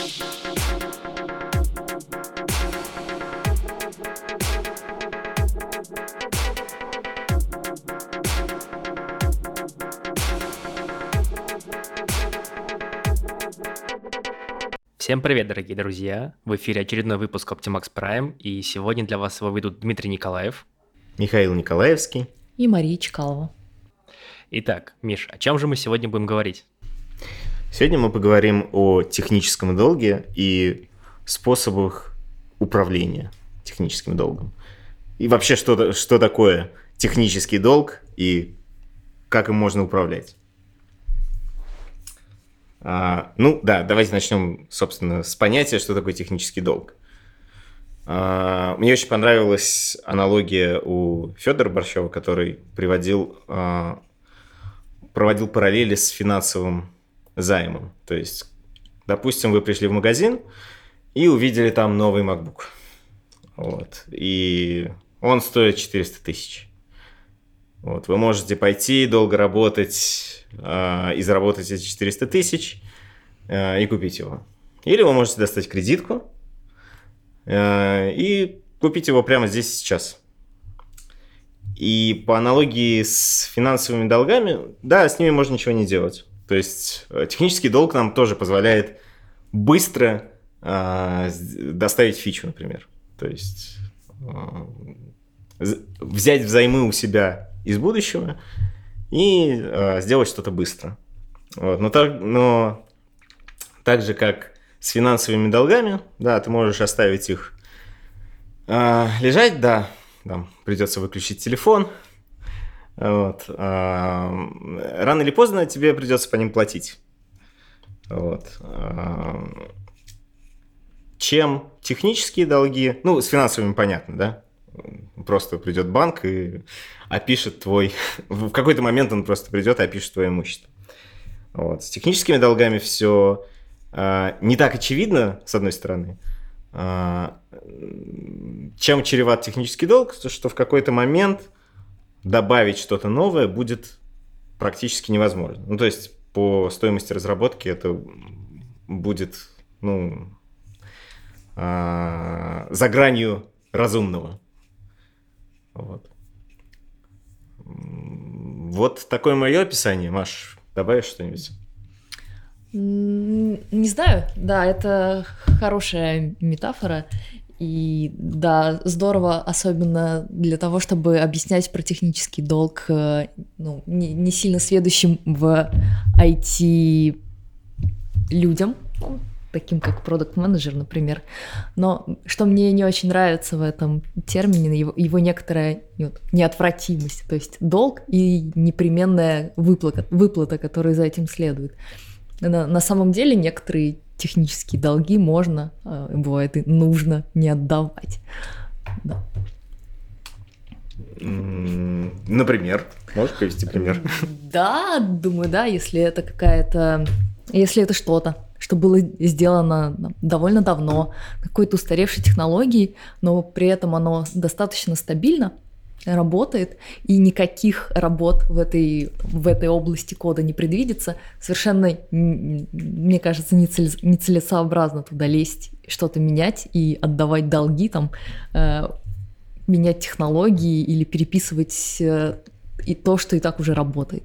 Всем привет, дорогие друзья! В эфире очередной выпуск Optimax Prime, и сегодня для вас его ведут Дмитрий Николаев, Михаил Николаевский и Мария Чкалова. Итак, Миш, о чем же мы сегодня будем говорить? Сегодня мы поговорим о техническом долге и способах управления техническим долгом. И вообще, что, что такое технический долг и как им можно управлять. А, ну да, давайте начнем, собственно, с понятия, что такое технический долг. А, мне очень понравилась аналогия у Федора Борщева, который приводил, а, проводил параллели с финансовым займом. То есть, допустим, вы пришли в магазин и увидели там новый MacBook. Вот. И он стоит 400 тысяч. Вот, вы можете пойти, долго работать э, и заработать эти 400 тысяч э, и купить его. Или вы можете достать кредитку э, и купить его прямо здесь сейчас. И по аналогии с финансовыми долгами, да, с ними можно ничего не делать. То есть э, технический долг нам тоже позволяет быстро э, доставить фичу, например. То есть э, взять взаймы у себя из будущего и э, сделать что-то быстро. Вот. Но, так, но так же, как с финансовыми долгами, да, ты можешь оставить их э, лежать, да, там придется выключить телефон, вот. А, рано или поздно тебе придется по ним платить. Вот. А, чем технические долги, ну, с финансовыми понятно, да, просто придет банк и опишет твой... В какой-то момент он просто придет и опишет твое имущество. Вот. С техническими долгами все э, не так очевидно, с одной стороны. Чем чреват технический долг, то что в какой-то момент добавить что-то новое будет практически невозможно. Ну, то есть по стоимости разработки это будет, ну, э, за гранью разумного. Вот. Вот такое мое описание. Маш, добавишь что-нибудь? Не знаю, да, это хорошая метафора. И да, здорово, особенно для того, чтобы объяснять про технический долг э, ну, не, не сильно сведущим в IT людям, таким как продукт менеджер например. Но что мне не очень нравится в этом термине, его, его некоторая неотвратимость, то есть долг и непременная выплата, выплата, которая за этим следует. На, на самом деле некоторые технические долги можно, а, бывает и нужно не отдавать. Да. Например, можешь привести пример? Да, думаю, да, если это какая-то, если это что-то, что было сделано довольно давно, какой-то устаревшей технологией, но при этом оно достаточно стабильно работает, и никаких работ в этой, в этой области кода не предвидится, совершенно, мне кажется, нецелесообразно туда лезть, что-то менять и отдавать долги, там, э, менять технологии или переписывать э, и то, что и так уже работает.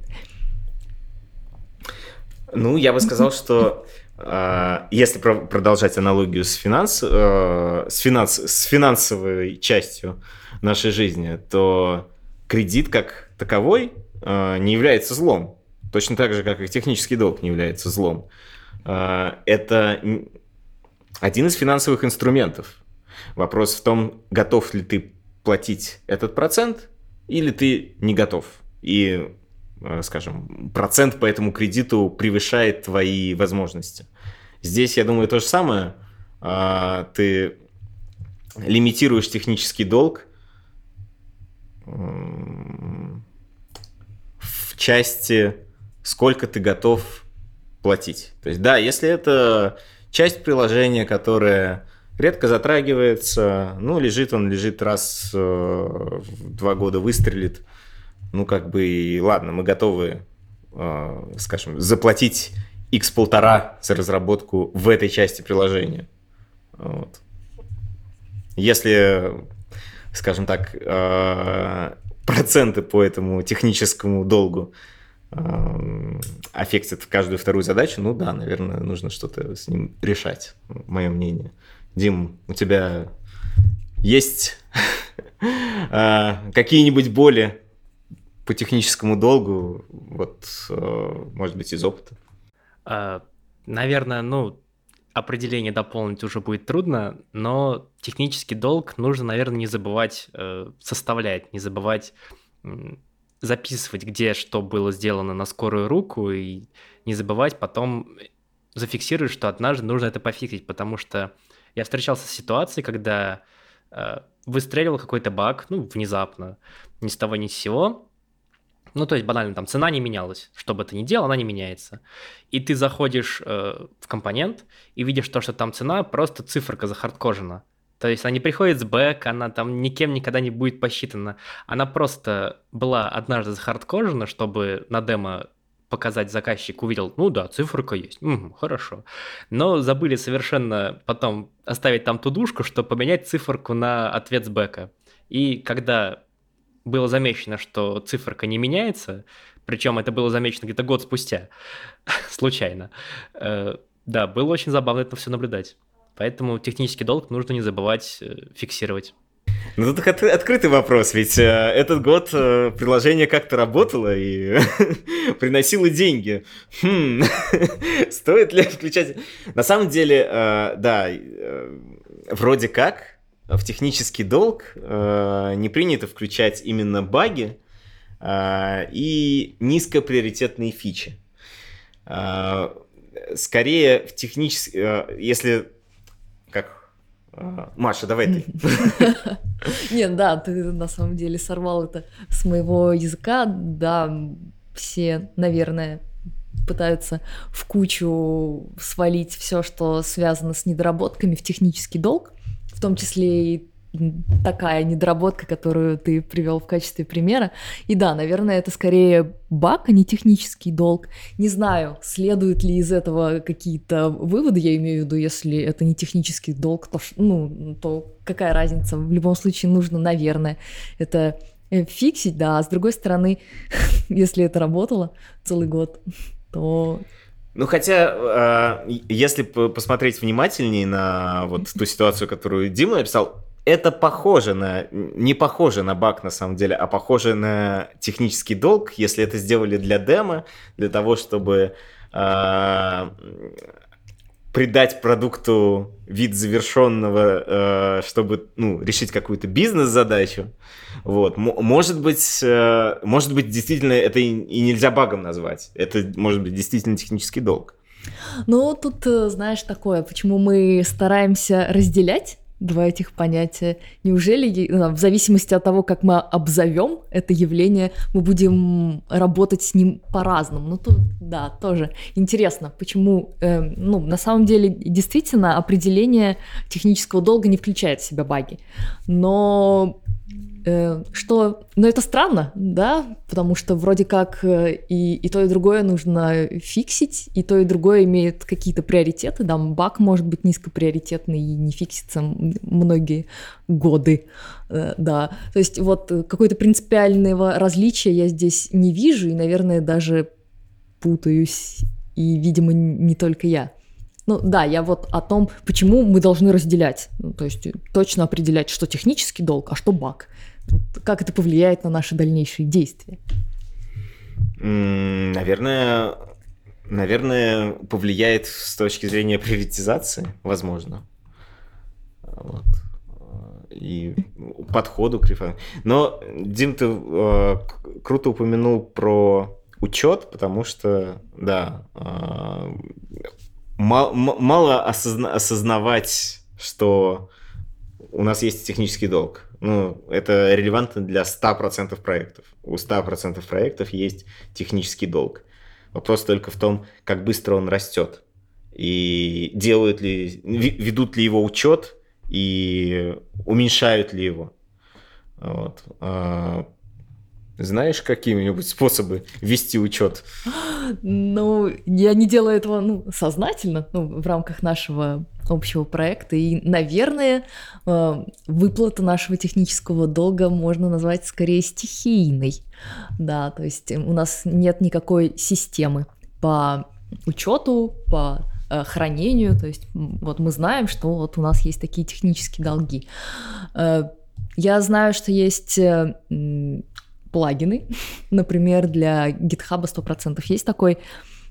Ну, я бы сказал, что а, если продолжать аналогию с, финанс, э, с, финанс, с финансовой частью нашей жизни, то кредит как таковой э, не является злом. Точно так же, как и технический долг не является злом. Э, это один из финансовых инструментов. Вопрос в том, готов ли ты платить этот процент или ты не готов. И Э, скажем, процент по этому кредиту превышает твои возможности. Здесь, я думаю, то же самое. А, ты лимитируешь технический долг в части, сколько ты готов платить. То есть, да, если это часть приложения, которая редко затрагивается, ну, лежит он, лежит раз э, в два года выстрелит – ну, как бы, ладно, мы готовы, э, скажем, заплатить x полтора за разработку в этой части приложения. Вот. Если, скажем так, э, проценты по этому техническому долгу э, аффектят каждую вторую задачу, ну да, наверное, нужно что-то с ним решать, мое мнение. Дим, у тебя есть э, какие-нибудь боли по техническому долгу, вот, может быть, из опыта? Наверное, ну, определение дополнить уже будет трудно, но технический долг нужно, наверное, не забывать э, составлять, не забывать э, записывать, где что было сделано на скорую руку, и не забывать потом зафиксировать, что однажды нужно это пофиксить, потому что я встречался с ситуацией, когда э, выстреливал какой-то баг, ну, внезапно, ни с того ни с сего, ну, то есть банально там цена не менялась. Что бы ты ни делал, она не меняется. И ты заходишь э, в компонент и видишь то, что там цена просто циферка захардкожена. То есть она не приходит с бэк, она там никем никогда не будет посчитана. Она просто была однажды захардкожена, чтобы на демо показать заказчик, увидел, ну да, циферка есть, угу, хорошо. Но забыли совершенно потом оставить там тудушку, чтобы поменять циферку на ответ с бэка. И когда было замечено, что циферка не меняется, причем это было замечено где-то год спустя, случайно. Э, да, было очень забавно это все наблюдать. Поэтому технический долг нужно не забывать э, фиксировать. Ну, тут от, открытый вопрос, ведь э, этот год э, приложение как-то работало и приносило деньги. Хм, стоит ли включать? На самом деле, э, да, э, вроде как в технический долг э, не принято включать именно баги э, и низкоприоритетные фичи. Э, скорее в технический, если как Маша, давай ты. Нет, да, ты на самом деле сорвал это с моего языка. Да, все, наверное, пытаются в кучу свалить все, что связано с недоработками в технический долг в том числе и такая недоработка, которую ты привел в качестве примера. И да, наверное, это скорее баг, а не технический долг. Не знаю, следуют ли из этого какие-то выводы, я имею в виду, если это не технический долг, то, ну, то какая разница? В любом случае нужно, наверное, это э, фиксить, да, а с другой стороны, если это работало целый год, то ну, хотя, э, если посмотреть внимательнее на вот ту ситуацию, которую Дима написал, это похоже на, не похоже на баг на самом деле, а похоже на технический долг, если это сделали для демо, для того, чтобы э, придать продукту вид завершенного, э, чтобы ну, решить какую-то бизнес-задачу. Вот. Может быть, э, может быть, действительно это и нельзя багом назвать. Это может быть действительно технический долг. Ну, тут, э, знаешь, такое, почему мы стараемся разделять два этих понятия. Неужели ну, в зависимости от того, как мы обзовем это явление, мы будем работать с ним по-разному? Ну, тут, да, тоже интересно, почему, э, ну, на самом деле, действительно, определение технического долга не включает в себя баги. Но что, ну это странно, да, потому что вроде как э, и, и то, и другое нужно фиксить, и то, и другое имеет какие-то приоритеты, да, баг может быть низкоприоритетный и не фиксится многие годы, э, да, то есть вот какое-то принципиального различия я здесь не вижу, и, наверное, даже путаюсь, и, видимо, не только я. Ну да, я вот о том, почему мы должны разделять, ну, то есть точно определять, что технический долг, а что баг как это повлияет на наши дальнейшие действия? Наверное, наверное, повлияет с точки зрения приоритизации, возможно. Вот. И подходу к реформе. Но, Дим, ты э, круто упомянул про учет, потому что, да, э, мало, мало осозна осознавать, что у нас есть технический долг. Ну, это релевантно для 100% проектов. У 100% проектов есть технический долг. Вопрос только в том, как быстро он растет. И делают ли, ведут ли его учет и уменьшают ли его. Вот. Знаешь какие-нибудь способы вести учет? Ну, я не делаю этого ну, сознательно, ну, в рамках нашего общего проекта. И, наверное, э, выплата нашего технического долга можно назвать скорее стихийной. Да, то есть у нас нет никакой системы по учету, по э, хранению. То есть вот мы знаем, что вот у нас есть такие технические долги. Э, я знаю, что есть плагины, например, для GitHub 100% есть такой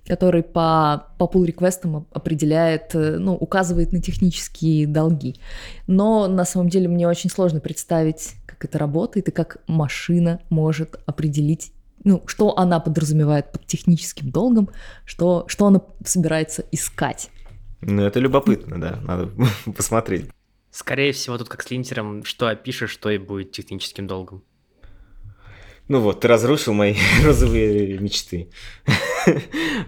который по, по pull реквестам определяет, э, ну, указывает на технические долги. Но на самом деле мне очень сложно представить, как это работает и как машина может определить, ну, что она подразумевает под техническим долгом, что, что она собирается искать. Ну, это любопытно, да, надо посмотреть. Скорее всего, тут как с линтером, что опишешь, что и будет техническим долгом. Ну вот, ты разрушил мои розовые мечты.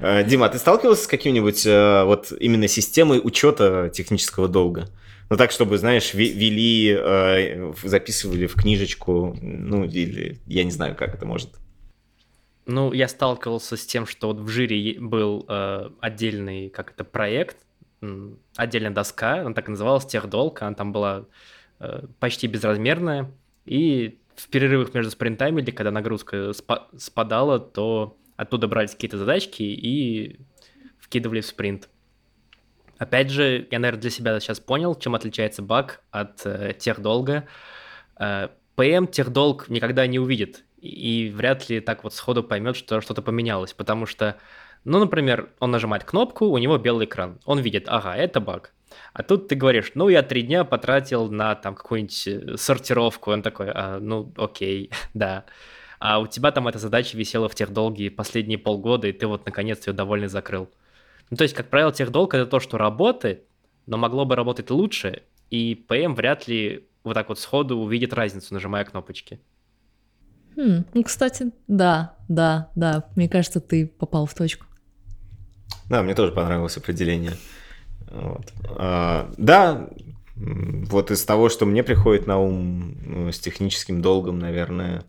Э, Дима, а ты сталкивался с каким-нибудь э, вот именно системой учета технического долга? Ну так, чтобы, знаешь, вели, э, записывали в книжечку, ну или я не знаю, как это может. Ну, я сталкивался с тем, что вот в жире был отдельный, как это, проект, отдельная доска, она так и называлась, техдолг, она там была почти безразмерная, и в перерывах между спринтами или когда нагрузка спа- спадала, то оттуда брались какие-то задачки и вкидывали в спринт. Опять же, я, наверное, для себя сейчас понял, чем отличается баг от э, техдолга. Э, PM техдолг никогда не увидит и вряд ли так вот сходу поймет, что что-то поменялось, потому что, ну, например, он нажимает кнопку, у него белый экран, он видит, ага, это баг. А тут ты говоришь, ну, я три дня потратил на там какую-нибудь э, сортировку. Он такой, а, ну, окей, да. А у тебя там эта задача висела в тех долгие последние полгода, и ты вот наконец ее довольно закрыл. Ну, то есть, как правило, техдолг — это то, что работает, но могло бы работать лучше, и ПМ вряд ли вот так вот сходу увидит разницу, нажимая кнопочки. Хм, ну, кстати, да, да, да. Мне кажется, ты попал в точку. Да, мне тоже понравилось определение. Вот. А, да, вот из того, что мне приходит на ум ну, с техническим долгом, наверное,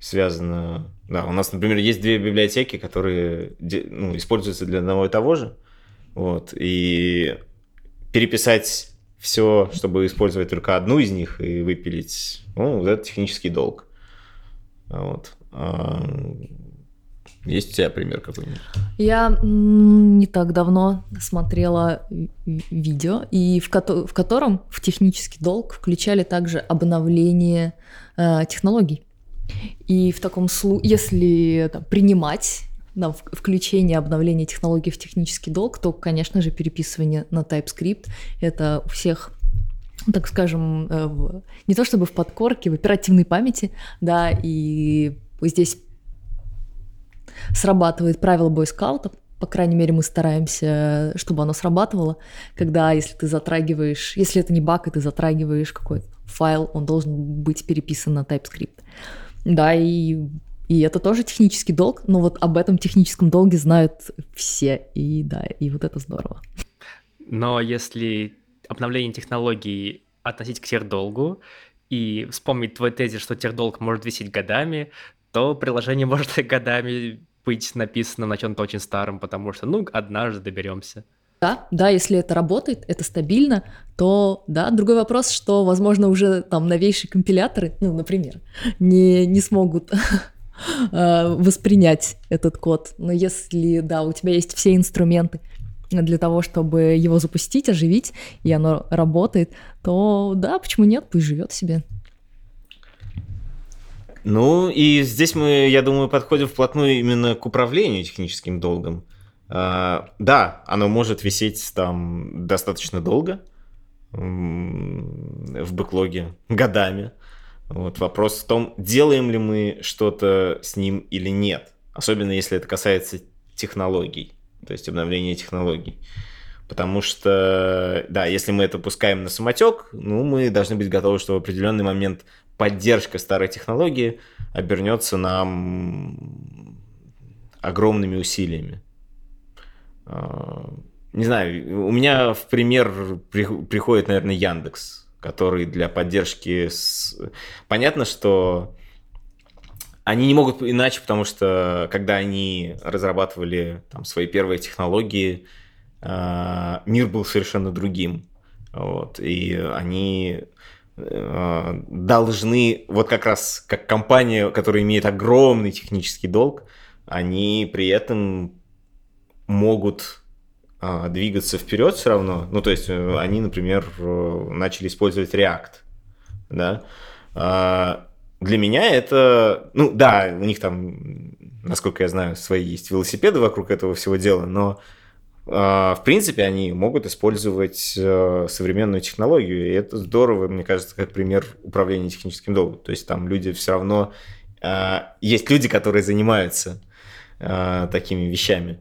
связано... Да, у нас, например, есть две библиотеки, которые ну, используются для одного и того же. Вот, и переписать все, чтобы использовать только одну из них и выпилить, ну, вот это технический долг. Вот. Есть у тебя пример какой-нибудь? Я не так давно смотрела видео, и в, ко- в котором в технический долг включали также обновление э, технологий. И в таком случае, если там, принимать да, включение обновления технологий в технический долг, то, конечно же, переписывание на TypeScript — это у всех так скажем, э, не то чтобы в подкорке, в оперативной памяти, да, и здесь срабатывает правило бойскаутов, по крайней мере, мы стараемся, чтобы оно срабатывало, когда, если ты затрагиваешь, если это не баг, и ты затрагиваешь какой-то файл, он должен быть переписан на TypeScript. Да, и, и это тоже технический долг, но вот об этом техническом долге знают все, и да, и вот это здорово. Но если обновление технологий относить к техдолгу и вспомнить твой тезис, что техдолг может висеть годами, то приложение может годами быть написано на чем-то очень старом, потому что, ну, однажды доберемся. Да, да, если это работает, это стабильно, то да. Другой вопрос, что, возможно, уже там новейшие компиляторы, ну, например, не, не смогут э, воспринять этот код. Но если, да, у тебя есть все инструменты для того, чтобы его запустить, оживить, и оно работает, то да, почему нет, пусть живет себе. Ну, и здесь мы, я думаю, подходим вплотную именно к управлению техническим долгом. А, да, оно может висеть там достаточно долго в бэклоге, годами. Вот вопрос в том, делаем ли мы что-то с ним или нет. Особенно если это касается технологий, то есть обновления технологий. Потому что, да, если мы это пускаем на самотек, ну, мы должны быть готовы, что в определенный момент поддержка старой технологии обернется нам огромными усилиями. А, не знаю, у меня в пример приходит, наверное, Яндекс, который для поддержки... С... Понятно, что они не могут иначе, потому что когда они разрабатывали там, свои первые технологии, мир был совершенно другим. Вот, и они э, должны, вот как раз как компания, которая имеет огромный технический долг, они при этом могут э, двигаться вперед все равно. Ну, то есть э, они, например, э, начали использовать React, да, а, для меня это, ну да, у них там, насколько я знаю, свои есть велосипеды вокруг этого всего дела, но а, в принципе они могут использовать э, современную технологию, и это здорово, мне кажется, как пример управления техническим долгом. То есть там люди все равно... А, есть люди, которые занимаются такими вещами.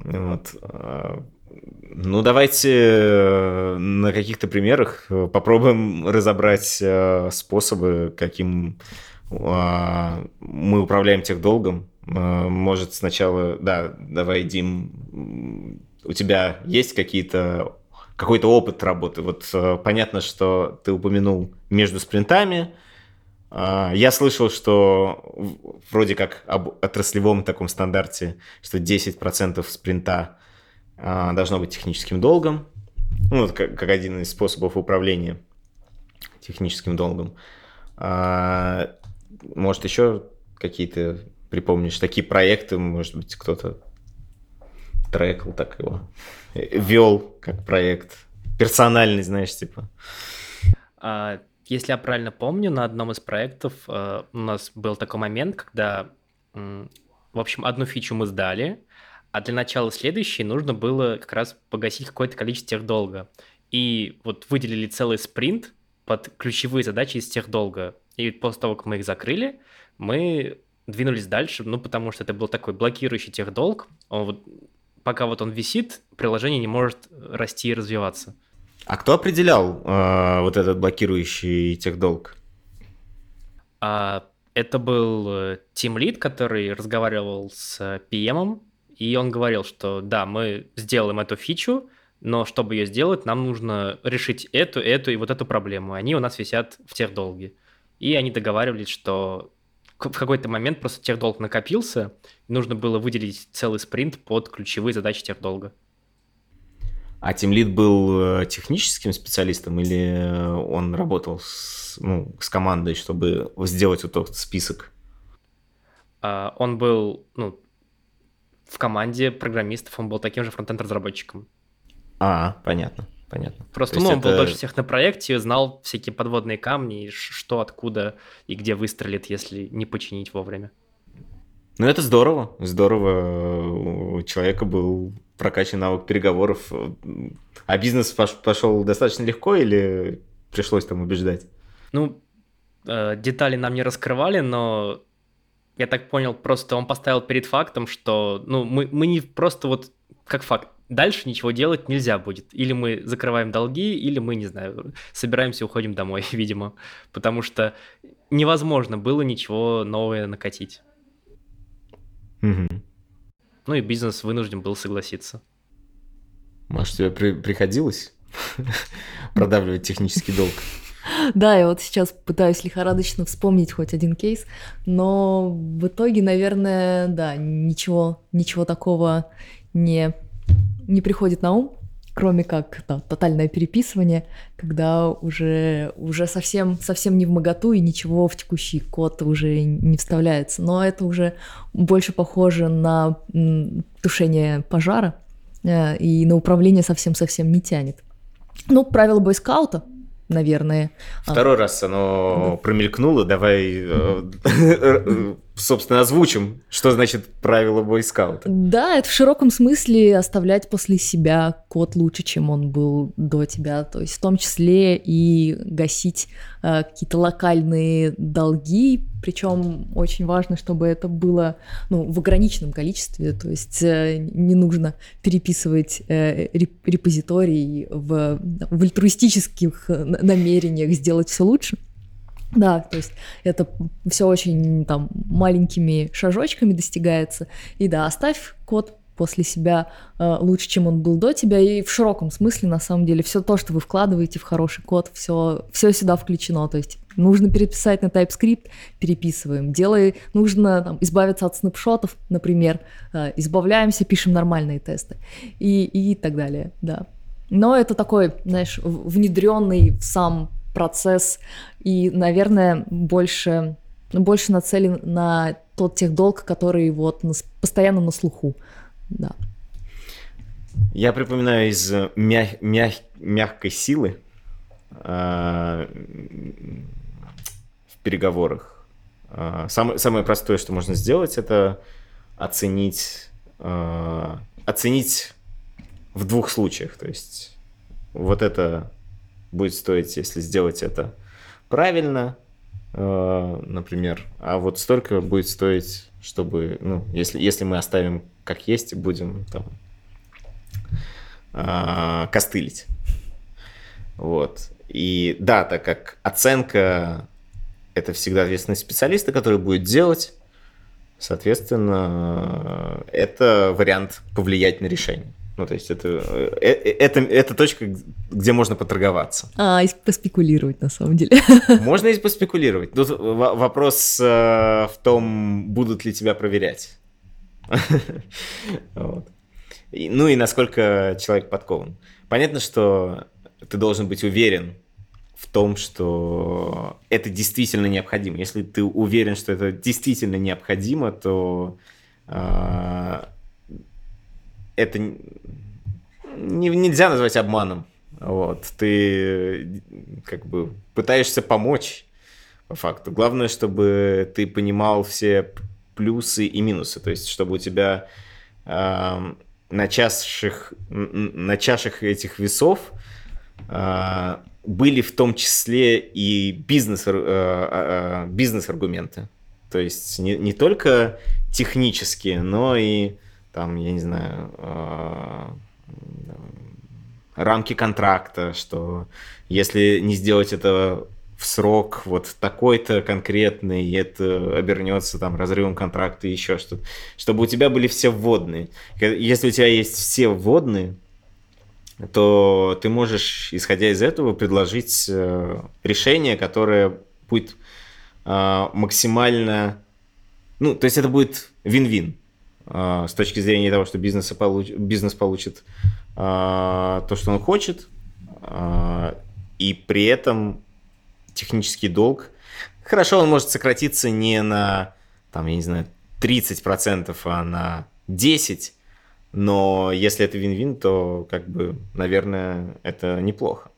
Вот. Ну, давайте э, на каких-то примерах э, попробуем разобрать э, способы, каким а, мы управляем тех долгом. Может, сначала, да, давай, Дим, у тебя есть какие-то какой-то опыт работы? Вот понятно, что ты упомянул между спринтами. А, я слышал, что вроде как об отраслевом таком стандарте, что 10% спринта должно быть техническим долгом. Ну, вот как, один из способов управления техническим долгом. Может, еще какие-то припомнишь такие проекты, может быть, кто-то трекал так его, вел как проект, персональный, знаешь, типа. А, если я правильно помню, на одном из проектов uh, у нас был такой момент, когда, в общем, одну фичу мы сдали, а для начала следующей нужно было как раз погасить какое-то количество техдолга. И вот выделили целый спринт под ключевые задачи из техдолга. И после того, как мы их закрыли, мы двинулись дальше, ну, потому что это был такой блокирующий техдолг. Он вот, пока вот он висит, приложение не может расти и развиваться. А кто определял э, вот этот блокирующий техдолг? А, это был Team Lead, который разговаривал с PM, и он говорил, что да, мы сделаем эту фичу, но чтобы ее сделать, нам нужно решить эту, эту и вот эту проблему. Они у нас висят в тех долге. И они договаривались, что в какой-то момент просто тех долг накопился, и нужно было выделить целый спринт под ключевые задачи тех долга. А Тимлит был э, техническим специалистом или он работал с, ну, с командой, чтобы сделать вот этот список? Uh, он был ну, в команде программистов он был таким же фронтенд-разработчиком. А, понятно, понятно. Просто ну, он это... был больше всех на проекте, знал всякие подводные камни, что, откуда и где выстрелит, если не починить вовремя. Ну, это здорово. Здорово. У человека был прокачан навык переговоров. А бизнес пошел достаточно легко или пришлось там убеждать? Ну, э, детали нам не раскрывали, но я так понял, просто он поставил перед фактом, что ну, мы, мы не просто вот как факт, дальше ничего делать нельзя будет. Или мы закрываем долги, или мы, не знаю, собираемся и уходим домой, видимо. Потому что невозможно было ничего новое накатить. Угу. Ну и бизнес вынужден был согласиться. Может, тебе при приходилось продавливать технический долг? Да, я вот сейчас пытаюсь лихорадочно вспомнить хоть один кейс, но в итоге, наверное, да, ничего, ничего такого не, не приходит на ум, кроме как да, тотальное переписывание, когда уже, уже совсем, совсем не в моготу и ничего в текущий код уже не вставляется. Но это уже больше похоже на тушение пожара э, и на управление совсем-совсем не тянет. Ну, правило бойскаута — наверное. А. Второй а... раз оно да. промелькнуло, давай, э, собственно, озвучим, что значит правило бойскаута. Да, это в широком смысле оставлять после себя код лучше, чем он был до тебя, то есть в том числе и гасить э, какие-то локальные долги, причем очень важно, чтобы это было ну, в ограниченном количестве, то есть э, не нужно переписывать э, репозиторий в, в альтруистических намерениях сделать все лучше. Да, то есть это все очень там маленькими шажочками достигается. И да, оставь код после себя э, лучше, чем он был до тебя. И в широком смысле, на самом деле, все то, что вы вкладываете в хороший код, все, все сюда включено. То есть нужно переписать на TypeScript, переписываем. Делай, нужно там, избавиться от снапшотов, например, э, избавляемся, пишем нормальные тесты и, и так далее, да. Но это такой, знаешь, внедренный в сам процесс и, наверное, больше, больше нацелен на тот техдолг, который вот постоянно на слуху, да. Я припоминаю из мяг, мяг, мягкой силы э, в переговорах. Э, самое, самое простое, что можно сделать, это оценить, э, оценить в двух случаях. То есть вот это будет стоить, если сделать это правильно, э, например, а вот столько будет стоить, чтобы, ну, если, если мы оставим как есть, будем там э, костылить. Вот. И да, так как оценка это всегда ответственность специалиста, который будет делать, соответственно, это вариант повлиять на решение. Ну, то есть это, э, э, это, это точка, где можно поторговаться. А, и поспекулировать, на самом деле. Можно и поспекулировать. Тут вопрос э, в том, будут ли тебя проверять. вот. Ну и насколько человек подкован. Понятно, что ты должен быть уверен в том, что это действительно необходимо. Если ты уверен, что это действительно необходимо, то э, это не, нельзя назвать обманом. Вот. Ты как бы пытаешься помочь по факту. Главное, чтобы ты понимал все плюсы и минусы. То есть, чтобы у тебя э, на, чашах, на чашах этих весов э, были в том числе и бизнес, э, бизнес-аргументы. То есть не, не только технические, но и там, я не знаю, э, рамки контракта, что если не сделать это в срок вот такой-то конкретный, это обернется там разрывом контракта и еще что-то. Чтобы у тебя были все вводные. Если у тебя есть все вводные, то ты можешь, исходя из этого, предложить э, решение, которое будет э, максимально... Ну, то есть это будет вин-вин с точки зрения того, что бизнес, получ... бизнес получит то, что он хочет, и при этом технический долг. Хорошо, он может сократиться не на, там, я не знаю, 30%, а на 10%, но если это вин-вин, то, как бы, наверное, это неплохо.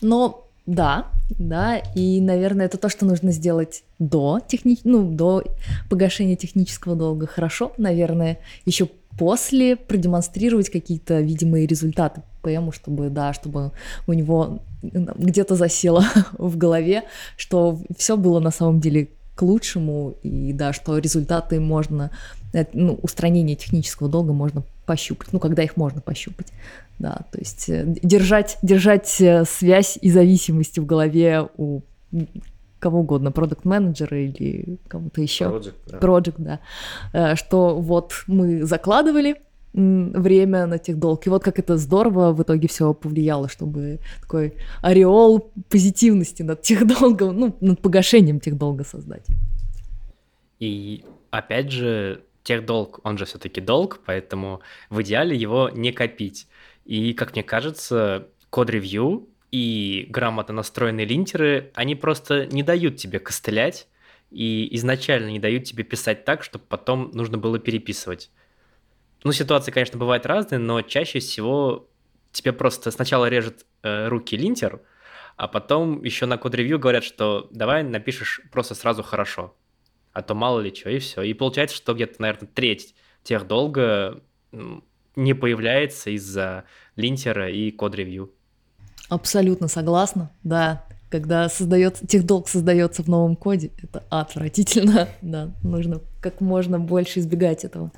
Но да, да, и, наверное, это то, что нужно сделать до, техни... ну, до погашения технического долга. Хорошо, наверное, еще после продемонстрировать какие-то видимые результаты ПМу, чтобы, да, чтобы у него где-то засело в голове, что все было на самом деле к лучшему, и да, что результаты можно, ну, устранение технического долга можно пощупать, ну, когда их можно пощупать, да, то есть э, держать, держать э, связь и зависимость в голове у кого угодно, продукт менеджера или кого-то еще. Project, да. Project, да. Что вот мы закладывали, время на тех долг. И вот как это здорово в итоге все повлияло, чтобы такой ореол позитивности над тех долгом, ну, над погашением тех долга создать. И опять же, тех долг, он же все-таки долг, поэтому в идеале его не копить. И, как мне кажется, код-ревью и грамотно настроенные линтеры, они просто не дают тебе костылять и изначально не дают тебе писать так, чтобы потом нужно было переписывать. Ну, ситуации, конечно, бывают разные, но чаще всего тебе просто сначала режет э, руки линтер, а потом еще на код-ревью говорят, что давай напишешь просто сразу хорошо, а то мало ли что, и все. И получается, что где-то, наверное, треть тех долго не появляется из-за линтера и код-ревью. Абсолютно согласна, да. Когда создается, техдолг создается в новом коде, это отвратительно, да. Нужно как можно больше избегать этого.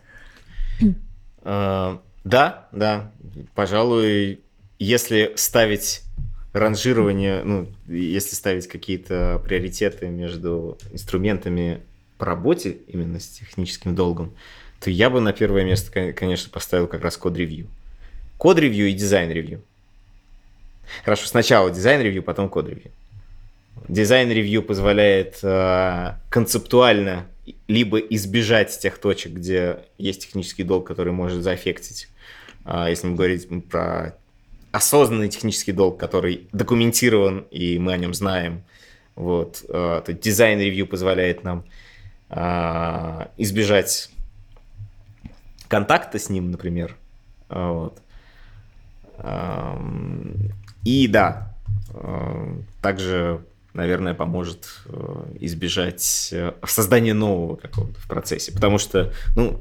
А, да, да, пожалуй, если ставить ранжирование, ну, если ставить какие-то приоритеты между инструментами по работе именно с техническим долгом, то я бы на первое место, конечно, поставил как раз code review. Code review и design review. Хорошо, сначала design review, потом code review. Design review позволяет э, концептуально либо избежать тех точек, где есть технический долг, который может заэффектить. Э, если мы говорим про осознанный технический долг, который документирован, и мы о нем знаем. Вот. Э, дизайн-ревью позволяет нам э, избежать контакта с ним, например. Вот. Эм, и да, э, также, наверное, поможет избежать создания нового какого-то в процессе. Потому что, ну,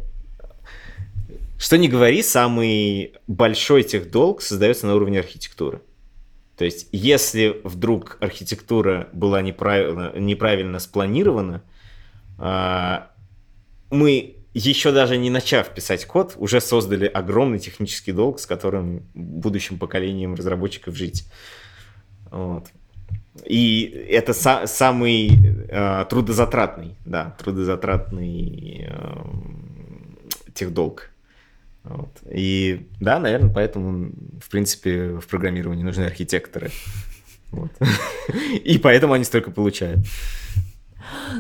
что не говори, самый большой техдолг создается на уровне архитектуры. То есть, если вдруг архитектура была неправильно, неправильно спланирована, а, мы еще даже не начав писать код, уже создали огромный технический долг, с которым будущим поколением разработчиков жить. Вот. И это са- самый э, трудозатратный, да, трудозатратный э, техдолг. Вот. И да, наверное, поэтому, в принципе, в программировании нужны архитекторы. И поэтому они столько получают.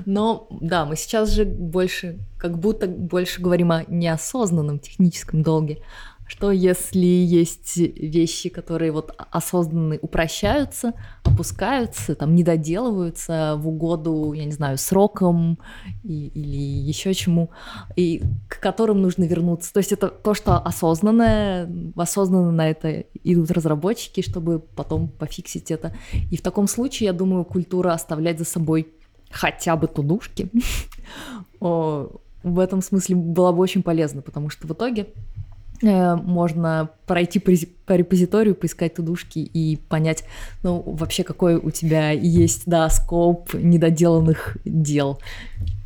Но да, мы сейчас же больше, как будто больше говорим о неосознанном техническом долге. Что если есть вещи, которые вот осознанно упрощаются, опускаются, там не доделываются в угоду, я не знаю, срокам и, или еще чему, и к которым нужно вернуться. То есть это то, что осознанное, осознанно на это идут разработчики, чтобы потом пофиксить это. И в таком случае, я думаю, культура оставлять за собой хотя бы тудушки в этом смысле была бы очень полезна, потому что в итоге Э, можно пройти по репозиторию, поискать тудушки и понять, ну, вообще, какой у тебя есть, да, скоп недоделанных дел.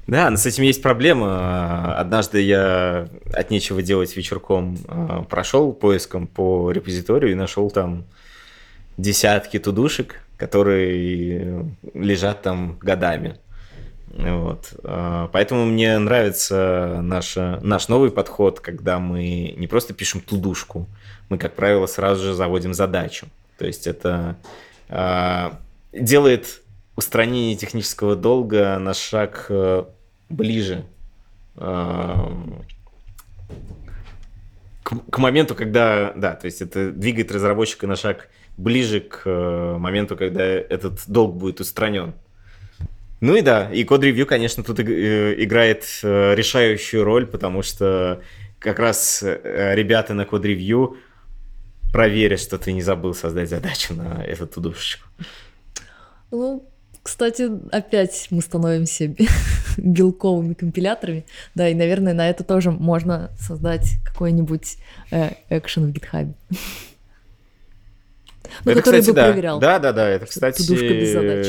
Да, но с этим есть проблема. Однажды я от нечего делать вечерком э, прошел поиском по репозиторию и нашел там десятки тудушек, которые лежат там годами. Вот. А, поэтому мне нравится наш, наш новый подход, когда мы не просто пишем тудушку, мы, как правило, сразу же заводим задачу. То есть это э, делает устранение технического долга на шаг э, ближе э, к, к моменту, когда, да, то есть это двигает разработчика на шаг ближе к э, моменту, когда этот долг будет устранен. Ну и да, и код-ревью, конечно, тут э, играет э, решающую роль, потому что как раз ребята на код-ревью проверят, что ты не забыл создать задачу на эту тудушечку. Ну, кстати, опять мы становимся белковыми компиляторами. Да, и, наверное, на это тоже можно создать какой-нибудь экшен в GitHub. Ну, это, который кстати, бы да. проверял. Да, да, да, это, кстати, без задач.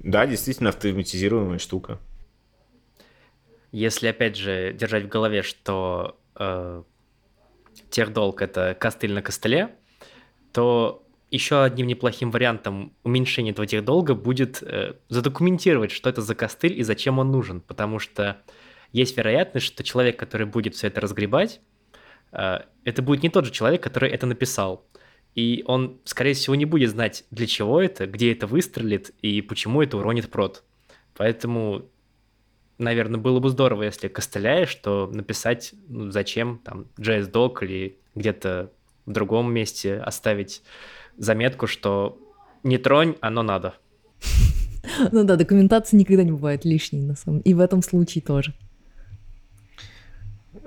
да, действительно автоматизируемая штука. Если, опять же, держать в голове, что э, техдолг — это костыль на костыле, то еще одним неплохим вариантом уменьшения этого техдолга будет э, задокументировать, что это за костыль и зачем он нужен, потому что есть вероятность, что человек, который будет все это разгребать, э, это будет не тот же человек, который это написал и он, скорее всего, не будет знать, для чего это, где это выстрелит и почему это уронит прод. Поэтому, наверное, было бы здорово, если костыляешь, что написать, ну, зачем, там, JS-док или где-то в другом месте оставить заметку, что не тронь, оно надо. Ну да, документация никогда не бывает лишней, на самом И в этом случае тоже.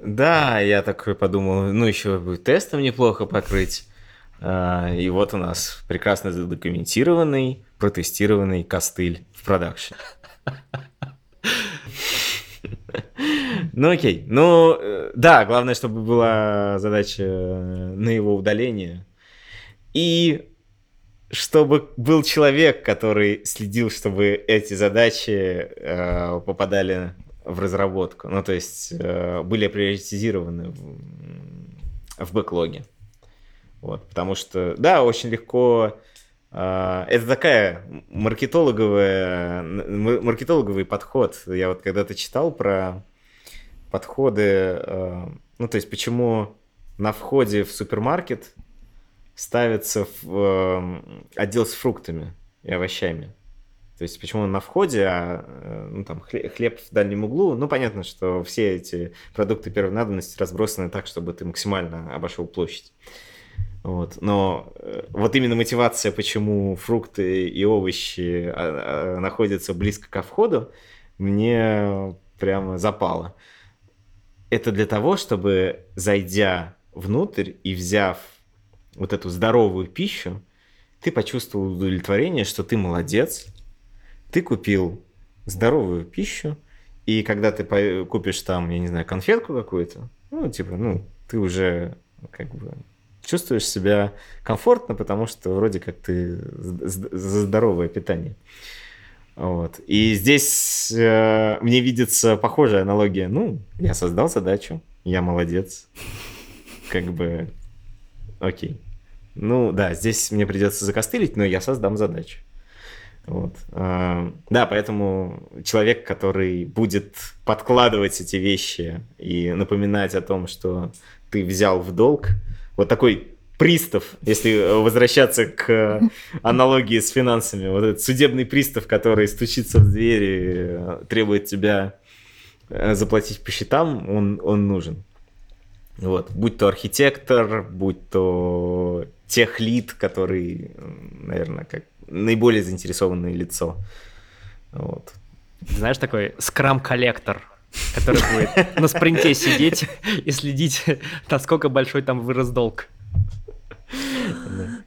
Да, я такой подумал, ну еще бы тестом неплохо покрыть. А, и вот у нас прекрасно задокументированный, протестированный костыль в продакшене. Ну окей, ну э, да, главное, чтобы была задача на его удаление. И чтобы был человек, который следил, чтобы эти задачи э, попадали в разработку. Ну, то есть э, были приоритизированы в, в бэклоге. Вот, потому что, да, очень легко... Э, это такая маркетологовая, маркетологовый подход. Я вот когда-то читал про подходы, э, ну, то есть почему на входе в супермаркет ставится в, э, отдел с фруктами и овощами. То есть почему на входе, а ну, там, хлеб в дальнем углу? Ну, понятно, что все эти продукты первой надобности разбросаны так, чтобы ты максимально обошел площадь. Вот. Но э, вот именно мотивация, почему фрукты и овощи а, а, находятся близко ко входу, мне прямо запала. Это для того, чтобы, зайдя внутрь и взяв вот эту здоровую пищу, ты почувствовал удовлетворение, что ты молодец, ты купил здоровую пищу, и когда ты купишь там, я не знаю, конфетку какую-то, ну, типа, ну, ты уже как бы чувствуешь себя комфортно, потому что вроде как ты за здоровое питание. Вот. И здесь э, мне видится похожая аналогия. Ну, я создал задачу, я молодец. Как бы, окей. Ну, да, здесь мне придется закостылить, но я создам задачу. Вот. Э, да, поэтому человек, который будет подкладывать эти вещи и напоминать о том, что ты взял в долг, вот такой пристав, если возвращаться к аналогии с финансами, вот этот судебный пристав, который стучится в дверь и э, требует тебя э, заплатить по счетам, он, он нужен. Вот. Будь то архитектор, будь то техлит, который, наверное, как наиболее наиболее лицо. Вот. Знаешь, такой скрам-коллектор, который будет на спринте сидеть и следить, насколько большой там вырос долг.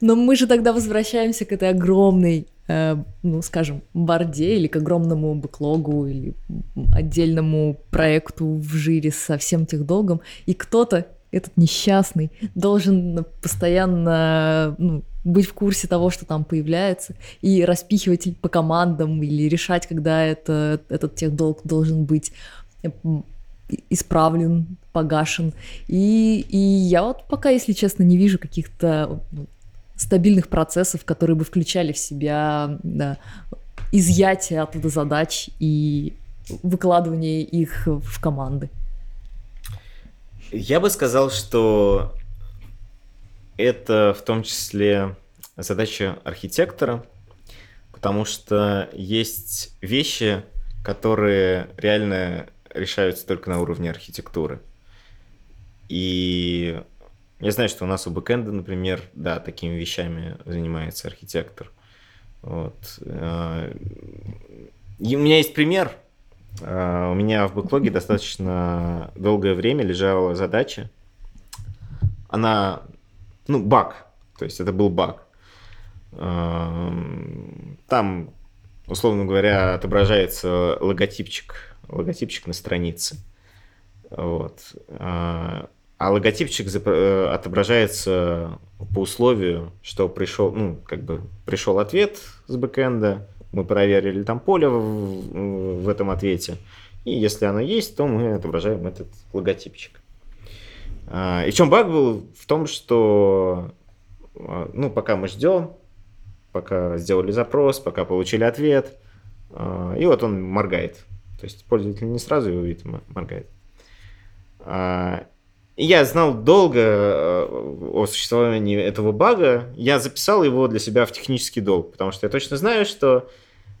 Но мы же тогда возвращаемся к этой огромной, э, ну, скажем, борде или к огромному бэклогу или отдельному проекту в жире со всем тех долгом, и кто-то, этот несчастный, должен постоянно ну, быть в курсе того, что там появляется, и распихивать по командам или решать, когда это, этот техдолг должен быть исправлен, погашен. И, и я вот пока, если честно, не вижу каких-то ну, стабильных процессов, которые бы включали в себя да, изъятие оттуда задач и выкладывание их в команды. Я бы сказал, что это в том числе задача архитектора, потому что есть вещи, которые реально решаются только на уровне архитектуры. И я знаю, что у нас у бэкэнда, например, да, такими вещами занимается архитектор. Вот. Э, и у меня есть пример. Э, у меня в бэклоге достаточно долгое время лежала задача. Она, ну, баг. То есть это был баг. Э, там, условно говоря, отображается логотипчик логотипчик на странице. Вот. А, а логотипчик э, отображается по условию, что пришел, ну, как бы пришел ответ с бэкэнда, мы проверили там поле в, в этом ответе, и если оно есть, то мы отображаем этот логотипчик. А, и в чем баг был? В том, что а, ну, пока мы ждем, пока сделали запрос, пока получили ответ, и вот он моргает. То есть пользователь не сразу его видит, моргает. А, я знал долго э, о существовании этого бага. Я записал его для себя в технический долг, потому что я точно знаю, что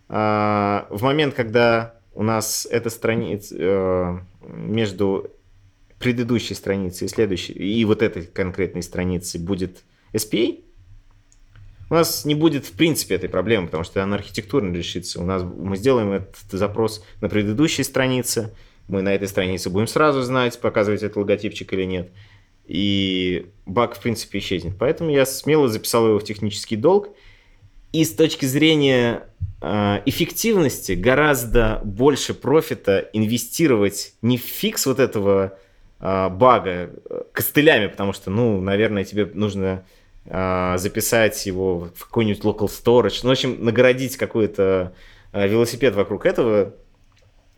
а, в момент, когда у нас эта страница э, между предыдущей страницей и следующей, и вот этой конкретной страницей будет SPA, у нас не будет в принципе этой проблемы, потому что она архитектурно решится. У нас мы сделаем этот запрос на предыдущей странице, мы на этой странице будем сразу знать, показывать этот логотипчик или нет. И баг, в принципе, исчезнет. Поэтому я смело записал его в технический долг. И с точки зрения э, эффективности гораздо больше профита инвестировать не в фикс вот этого э, бага э, костылями, потому что, ну, наверное, тебе нужно записать его в какой-нибудь local storage, ну, в общем, наградить какой-то а, велосипед вокруг этого,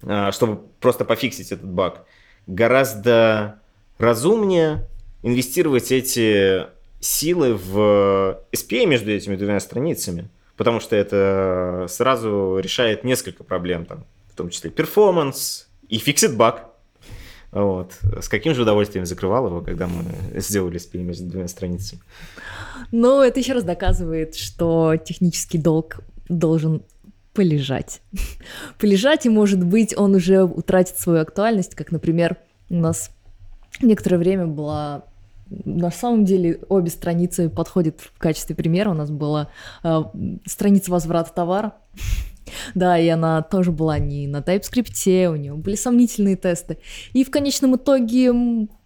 а, чтобы просто пофиксить этот баг. Гораздо разумнее инвестировать эти силы в SPA между этими двумя страницами, потому что это сразу решает несколько проблем, там, в том числе performance и фиксит баг. Вот. С каким же удовольствием закрывал его, когда мы сделали спин между двумя страницами. Ну, это еще раз доказывает, что технический долг должен полежать. полежать, и, может быть, он уже утратит свою актуальность, как, например, у нас некоторое время была на самом деле обе страницы подходят в качестве примера. У нас была э, страница возврата товара. Да, и она тоже была не на TypeScript, у нее были сомнительные тесты. И в конечном итоге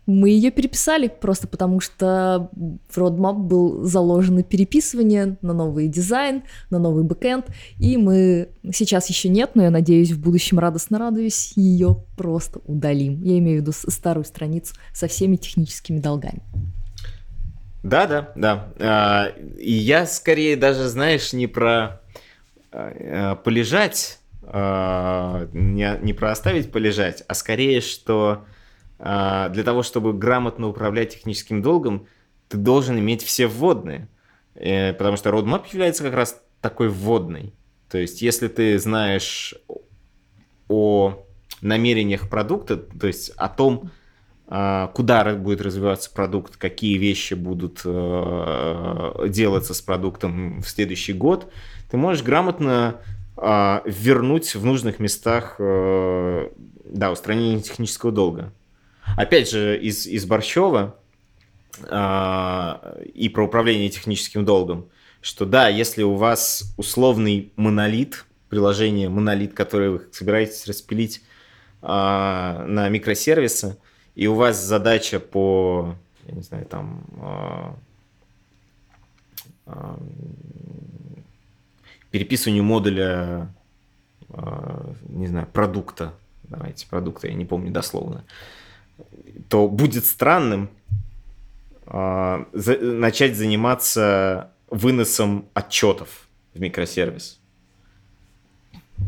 мы ее переписали, просто потому что в roadmap был заложено переписывание на новый дизайн, на новый бэкэнд, и мы сейчас еще нет, но я надеюсь, в будущем радостно радуюсь, ее просто удалим. Я имею в виду старую страницу со всеми техническими долгами. Да, да, да. А, и я скорее даже, знаешь, не про полежать, а, не, не про оставить полежать, а скорее, что а, для того, чтобы грамотно управлять техническим долгом, ты должен иметь все вводные. Э, потому что roadmap является как раз такой вводной. То есть, если ты знаешь о намерениях продукта, то есть о том, куда будет развиваться продукт, какие вещи будут э, делаться с продуктом в следующий год, ты можешь грамотно а, вернуть в нужных местах э, да, устранение технического долга. Опять же, из, из Борщева э, и про управление техническим долгом, что да, если у вас условный монолит, приложение монолит, которое вы собираетесь распилить на микросервисы, и у вас задача по, я не знаю, там, э, э, переписыванию модуля, э, не знаю, продукта, давайте, продукта, я не помню дословно, то будет странным э, за, начать заниматься выносом отчетов в микросервис.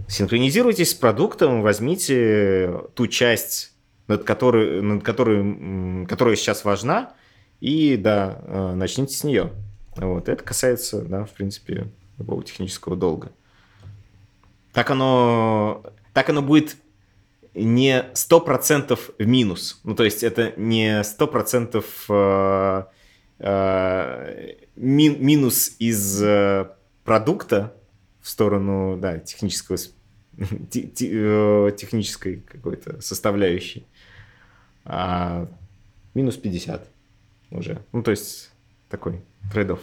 Синхронизируйтесь с продуктом, возьмите ту часть, над которой, над которой, которая сейчас важна, и да, э, начните с нее. Вот. Это касается, да, в принципе, любого технического долга. Так оно, так оно будет не 100% в минус. Ну, то есть это не 100% э, э, ми, минус из э, продукта в сторону да, технического, э, технической какой-то составляющей, а минус 50 уже. Ну, то есть такой трейдов.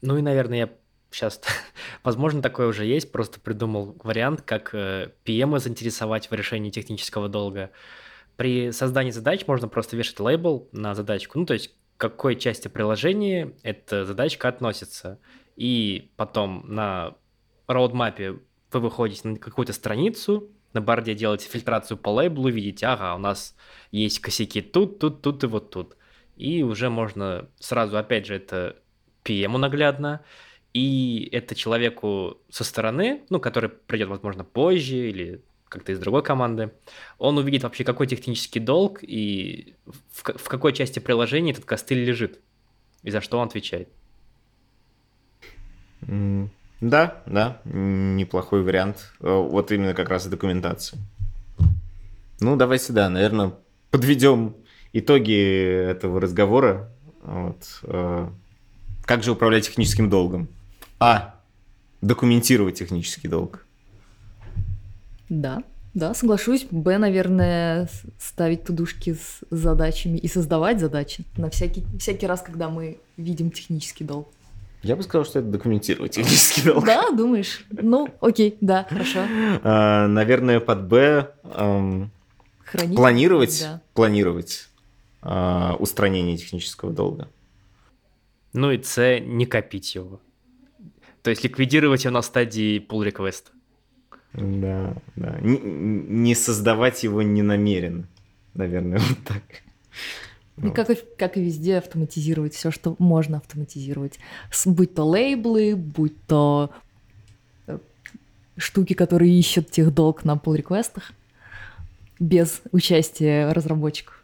Ну и, наверное, я сейчас, возможно, такое уже есть, просто придумал вариант, как э, PM заинтересовать в решении технического долга. При создании задач можно просто вешать лейбл на задачку, ну, то есть к какой части приложения эта задачка относится. И потом на роудмапе вы выходите на какую-то страницу, на борде делаете фильтрацию по лейблу, видите, ага, у нас есть косяки тут, тут, тут и вот тут. И уже можно сразу, опять же, это PM наглядно, и это человеку со стороны, ну, который придет, возможно, позже или как-то из другой команды, он увидит вообще, какой технический долг и в, в какой части приложения этот костыль лежит, и за что он отвечает. Да, да, неплохой вариант. Э, вот именно как раз документация. Ну, давайте, да, наверное, подведем итоги этого разговора. Вот. Э, как же управлять техническим долгом? А. Документировать технический долг. Да, да, соглашусь. Б, наверное, ставить тудушки с задачами и создавать задачи на всякий, всякий раз, когда мы видим технический долг. Я бы сказал, что это документировать технический долг. Да, думаешь? Ну, окей, да, хорошо. А, наверное, под Б эм, Хранить, планировать, да. планировать э, устранение технического долга. Ну и С, не копить его. То есть ликвидировать его на стадии pull request. Да, да. Не, не создавать его не намеренно. Наверное, вот так. И как, и, как и везде автоматизировать все, что можно автоматизировать. Будь то лейблы, будь то э, штуки, которые ищут тех долг на pull реквестах без участия разработчиков.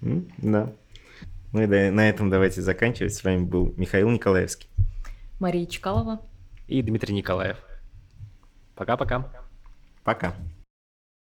Да. Ну и да, на этом давайте заканчивать. С вами был Михаил Николаевский. Мария Чкалова и Дмитрий Николаев. Пока-пока. Пока. -пока. Пока.